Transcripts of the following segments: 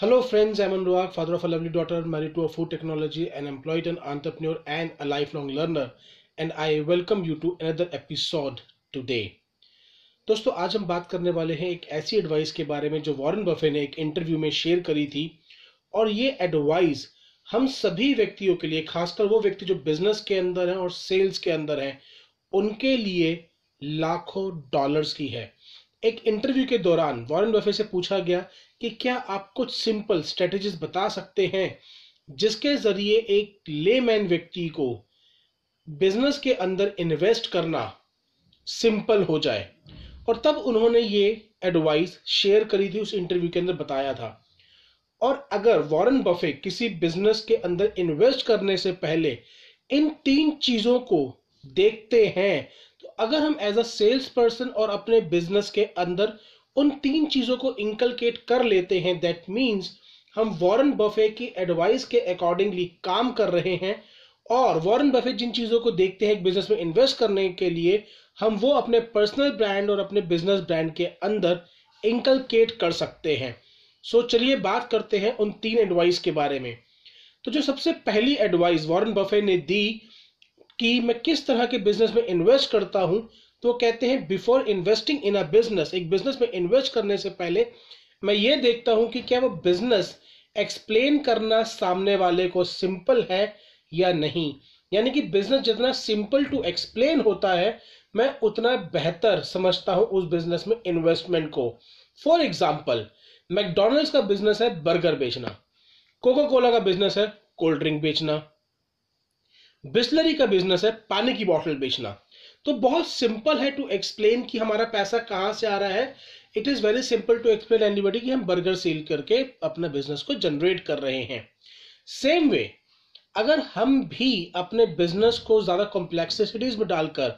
Hello friends, I'm Anurag, father of a lovely daughter, married to a food technology, an employed an entrepreneur and a lifelong learner and I welcome you to another episode today. दोस्तों आज हम बात करने वाले हैं एक ऐसी advice के बारे में जो वॉरेन बफे ने एक इंटरव्यू में शेयर करी थी और ये एडवाइस हम सभी व्यक्तियों के लिए खासकर वो व्यक्ति जो बिज़नेस के अंदर हैं और सेल्स के अंदर हैं उनके लिए लाखों डॉलर्स की है एक इंटरव्यू के दौरान वॉरेन बफे से पूछा गया कि क्या आप कुछ सिंपल स्ट्रेटेजीज बता सकते हैं जिसके ज़रिए एक लेमैन व्यक्ति को बिज़नेस के अंदर इन्वेस्ट करना सिंपल हो जाए। और तब उन्होंने ये एडवाइस शेयर करी थी उस इंटरव्यू के अंदर बताया था। और अगर वॉरेन बफे किसी बिज़नेस के अंदर इन्वेस्ट करने से पहले इन तीन चीज़ों को देखते हैं अगर हम एज अ सेल्स पर्सन और अपने बिज़नेस के अंदर उन तीन चीज़ों को इंकलकेट कर लेते हैं दैट मीन्स हम वॉरेन बफे की एडवाइस के अकॉर्डिंगली काम कर रहे हैं और वॉरेन बफे जिन चीज़ों को देखते हैं बिज़नेस में इन्वेस्ट करने के लिए हम वो अपने पर्सनल ब्रांड और अपने बिज़नेस ब्रांड के अंदर इंकलकेट कर सकते हैं। सो so, चलिए बात करते हैं उन तीन एडवाइस के बारे में। तो जो सबसे पहली एडवाइस वॉरेन बफे ने दी कि मैं किस तरह के बिज़नेस में इन्वेस्ट करता हूँ तो कहते हैं before investing in a business एक बिज़नेस में इन्वेस्ट करने से पहले मैं ये देखता हूँ कि क्या वो बिज़नेस एक्सप्लेन करना सामने वाले को सिंपल है या नहीं। यानी कि बिज़नेस जितना सिंपल टू एक्सप्लेन होता है, मैं उतना बेहतर समझता हूँ उस बिज़नेस में इन्वेस्टमेंट को। फॉर एग्ज़ाम्पल मैकडोनल्ड्स का बिज़नेस है बर्गर बेचना। कोका कोला का बिज़नेस है कोल्ड ड्रिंक बेचना। बिस्लरी का बिज़नेस है, पानी की बॉटल बेचना। तो बहुत सिंपल है टू एक्सप्लेन कि हमारा पैसा कहाँ से आ रहा है। It is very simple to explain anybody कि हम बर्गर सेल करके अपना बिज़नेस को जनरेट कर रहे हैं। सेम वे अगर हम भी अपने बिज़नेस को ज़्यादा कॉम्प्लेक्सिटीज में डालकर,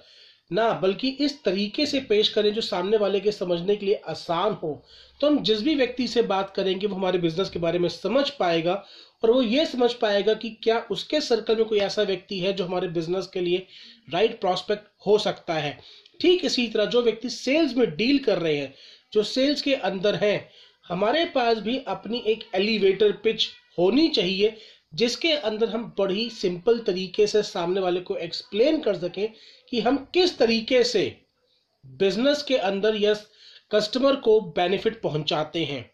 ना, बल्कि इस तरीके से पेश करें जो सामने वाले के समझने के लिए आसान हो तो हम जिस भी व्यक्ति से बात करेंगे, वो हमारे बिज़नेस के बारे में समझ पाएगा और वो ये समझ पाएगा कि क्या उसके सर्कल में कोई ऐसा व्यक्ति है जो हमारे बिज़नेस के लिए राइट प्रॉस्पेक्ट हो सकता है। ठीक इसी तरह जो व्यक्ति सेल्स में डील कर रहे हैं, जो सेल्स के अंदर हैं, हमारे पास भी अपनी एक एलिवेटर पिच होनी चाहिए, जिसके अंदर हम बड़ी सिंपल तरीके से सामने वाले को एक्सप्लेन कर सकें कि हम किस तरीके से बिज़नेस के अंदर या कस्टमर को बेनिफिट पहुंचाते हैं।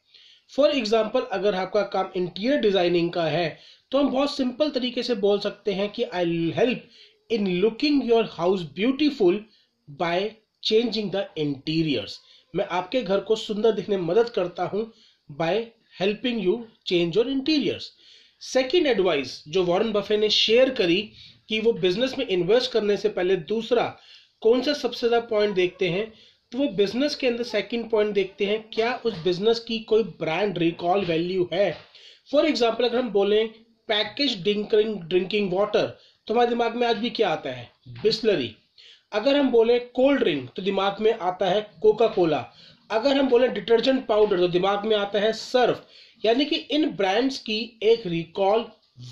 फॉर एग्ज़ाम्पल अगर आपका काम इंटीरियर डिज़ाइनिंग का है तो हम बहुत सिंपल तरीके से बोल सकते हैं कि I help in looking your house beautiful by changing the interiors मैं आपके घर को सुंदर दिखने मदद करता हूँ by helping you change your interiors second advice जो वॉरेन बफे ने शेयर करी कि वो बिज़नेस में इन्वेस्ट करने से पहले दूसरा, कौन सा सबसे ज़्यादा पॉइंट देखते हैं? तो वो बिज़नेस के अंदर सेकंड पॉइंट देखते हैं, क्या उस बिज़नेस की कोई ब्रांड रिकॉल वैल्यू है? फॉर एग्ज़ाम्पल अगर हम बोले पैकेज ड्रिंकिंग ड्रिंकिंग वाटर तो हमारे दिमाग में आज भी क्या आता है? बिस्लरी। अगर हम बोले कोल्ड ड्रिंक तो दिमाग में आता है कोका कोला अगर हम बोले डिटर्जेंट पाउडर तो दिमाग में आता है सर्फ यानी कि इन ब्रांड्स की एक रिकॉल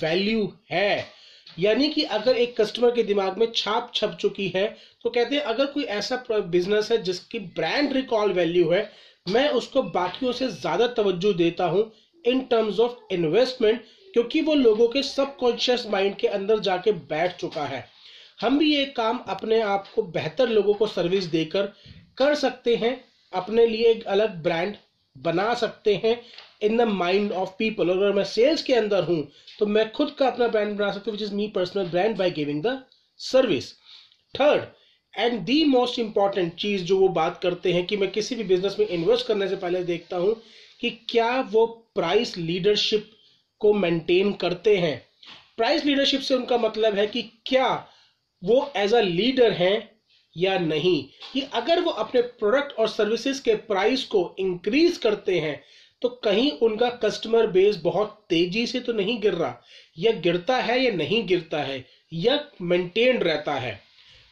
वैल्यू है। यानी कि अगर एक कस्टमर के दिमाग में छाप छप चुकी है तो कहते हैं, अगर कोई ऐसा बिज़नेस है जिसकी ब्रांड रिकॉल वैल्यू है, मैं उसको बाकियों से ज़्यादा तवज्जो देता हूँ इन टर्म्स ऑफ़ इन्वेस्टमेंट क्योंकि वो लोगों के सबकॉन्शियस माइंड के अंदर जाके बैठ चुका है। हम भी ये काम अपने आप को बेहतर लोगों को सर्विस देकर कर सकते हैं, अपने लिए एक अलग ब्रांड बना सकते हैं in the mind of people अगर मैं सेल्स के अंदर हूँ तो मैं खुद का अपना ब्रांड बना सकता हूँ which is me personal brand by giving the service third and the most important चीज़ जो वो बात करते हैं कि मैं किसी भी बिज़नेस में इन्वेस्ट करने से पहले देखता हूँ कि क्या वो प्राइस लीडरशिप को मेंटेन करते हैं। प्राइस लीडरशिप से उनका मतलब है कि क्या वो एज अ लीडर हैं या नहीं, कि अगर वो अपने प्रोडक्ट और सर्विसेज़ के प्राइस को इंक्रीज करते हैं तो कहीं उनका कस्टमर बेस बहुत तेज़ी से तो नहीं गिर रहा, या गिरता है या नहीं गिरता है, या मेंटेन रहता है।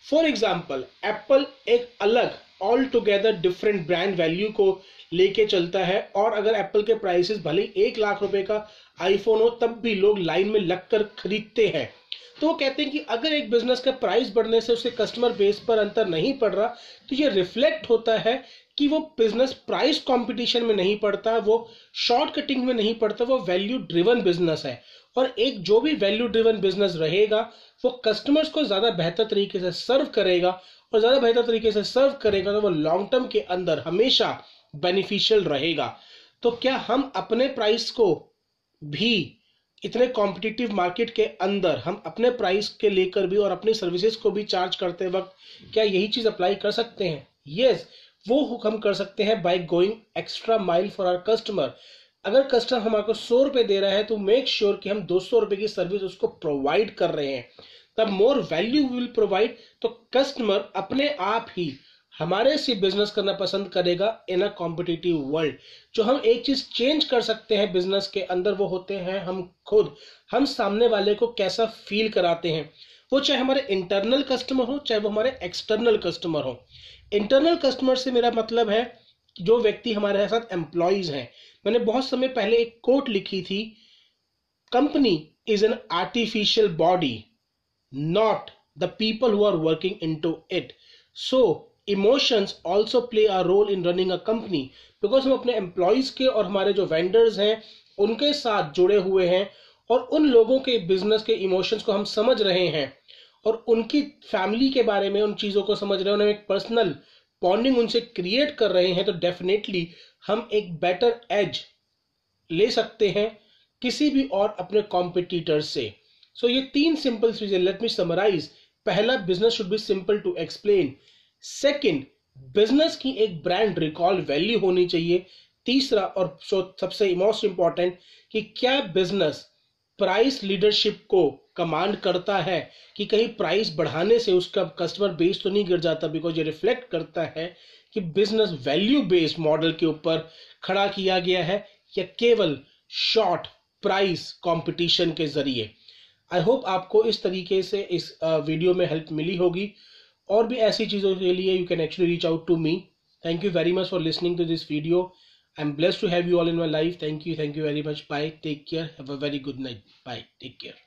फॉर एग्ज़ाम्पल एप्पल एक अलग all together different brand value को लेके चलता है, और अगर एप्पल के प्राइसेस भले एक लाख रुपए का आईफोन हो, तब भी लोग लाइन में लगकर खरीदते हैं। तो वो कहते हैं कि अगर एक बिज़नेस का प्राइस बढ़ने से उसके कस्टमर बेस पर अंतर नहीं पड़ रहा तो ये रिफ्लेक्ट होता है कि वो बिज़नेस प्राइस कंपटीशन में नहीं पड़ता, वो शॉर्ट कटिंग में नहीं पड़ता, वो वैल्यू ड्रिवन बिज़नेस है। और एक जो भी वैल्यू ड्रिवन बिज़नेस रहेगा, वो कस्टमर्स को ज़्यादा बेहतर तरीके से सर्व करेगा और ज़्यादा बेहतर तरीके से सर्व करेगा तो वो लॉन्ग टर्म के अंदर हमेशा बेनिफिशियल रहेगा। तो क्या हम अपने प्राइस को भी इतने कॉम्पिटिटिव मार्केट के अंदर हम अपने प्राइस के लेकर भी और अपनी सर्विसेज़ को भी चार्ज करते वक्त क्या यही चीज़ अप्लाई कर सकते हैं? यस yes, वो हम कर सकते हैं by going extra mile for our customer अगर कस्टमर हमारे को सौ रुपए दे रहा है तो मेक श्योर sure कि हम दो सौ रुपए की सर्विस उसको प्रोवाइड कर रहे हैं। तब मोर वैल्यू विल प्रोवाइड तो कस्टमर अपने आप ही हमारे से बिज़नेस करना पसंद करेगा इन अ कॉम्पिटिटिव वर्ल्ड जो हम एक चीज़ चेंज कर सकते हैं बिज़नेस के अंदर, वो होते हैं हम खुद। हम सामने वाले को कैसा फील कराते हैं? वो चाहे हमारे इंटरनल कस्टमर हो, चाहे वो हमारे एक्सटर्नल कस्टमर हो। इंटरनल कस्टमर से मेरा मतलब है जो व्यक्ति हमारे साथ एम्प्लॉयज़ हैं। मैंने बहुत समय पहले एक कोट लिखी थी company is an artificial body not the people who are working in to it so emotions also play a role in running a company because हम अपने एम्प्लॉयज़ के और हमारे जो वेंडर्स हैं उनके साथ जुड़े हुए हैं और उन लोगों के बिज़नेस के इमोशंस को हम समझ रहे हैं और उनकी फैमिली के बारे में उन चीज़ों को समझ रहे हैं उन्हें एक पर्सनल बॉन्डिंग उनसे क्रिएट कर रहे हैं तो डेफिनेटली हम एक बेटर एज ले सकते हैं किसी भी और अपने कॉम्पिटिटर से। सो so, ये तीन सिंपल चीज़ें लेट मी समराइज पहला business should be simple to explain second business की एक ब्रांड रिकॉल वैल्यू होनी चाहिए। तीसरा और सबसे मोस्ट इंपॉर्टेंट कि क्या बिज़नेस प्राइस लीडरशिप को कमांड करता है कि कहीं प्राइस बढ़ाने से उसका कस्टमर बेस तो नहीं गिर जाता बिकॉज़ ये रिफ्लेक्ट करता है कि बिज़नेस वैल्यू बेस्ड मॉडल के ऊपर खड़ा किया गया है या केवल शॉर्ट प्राइस कंपटीशन के ज़रिए। आई होप आपको इस तरीके से इस वीडियो में हेल्प मिली होगी। और भी ऐसी चीज़ों के लिए you can actually reach out to me thank you very much for listening to this video I am bless to have you all in my life thank you thank you very much bye take care have a very good night bye take care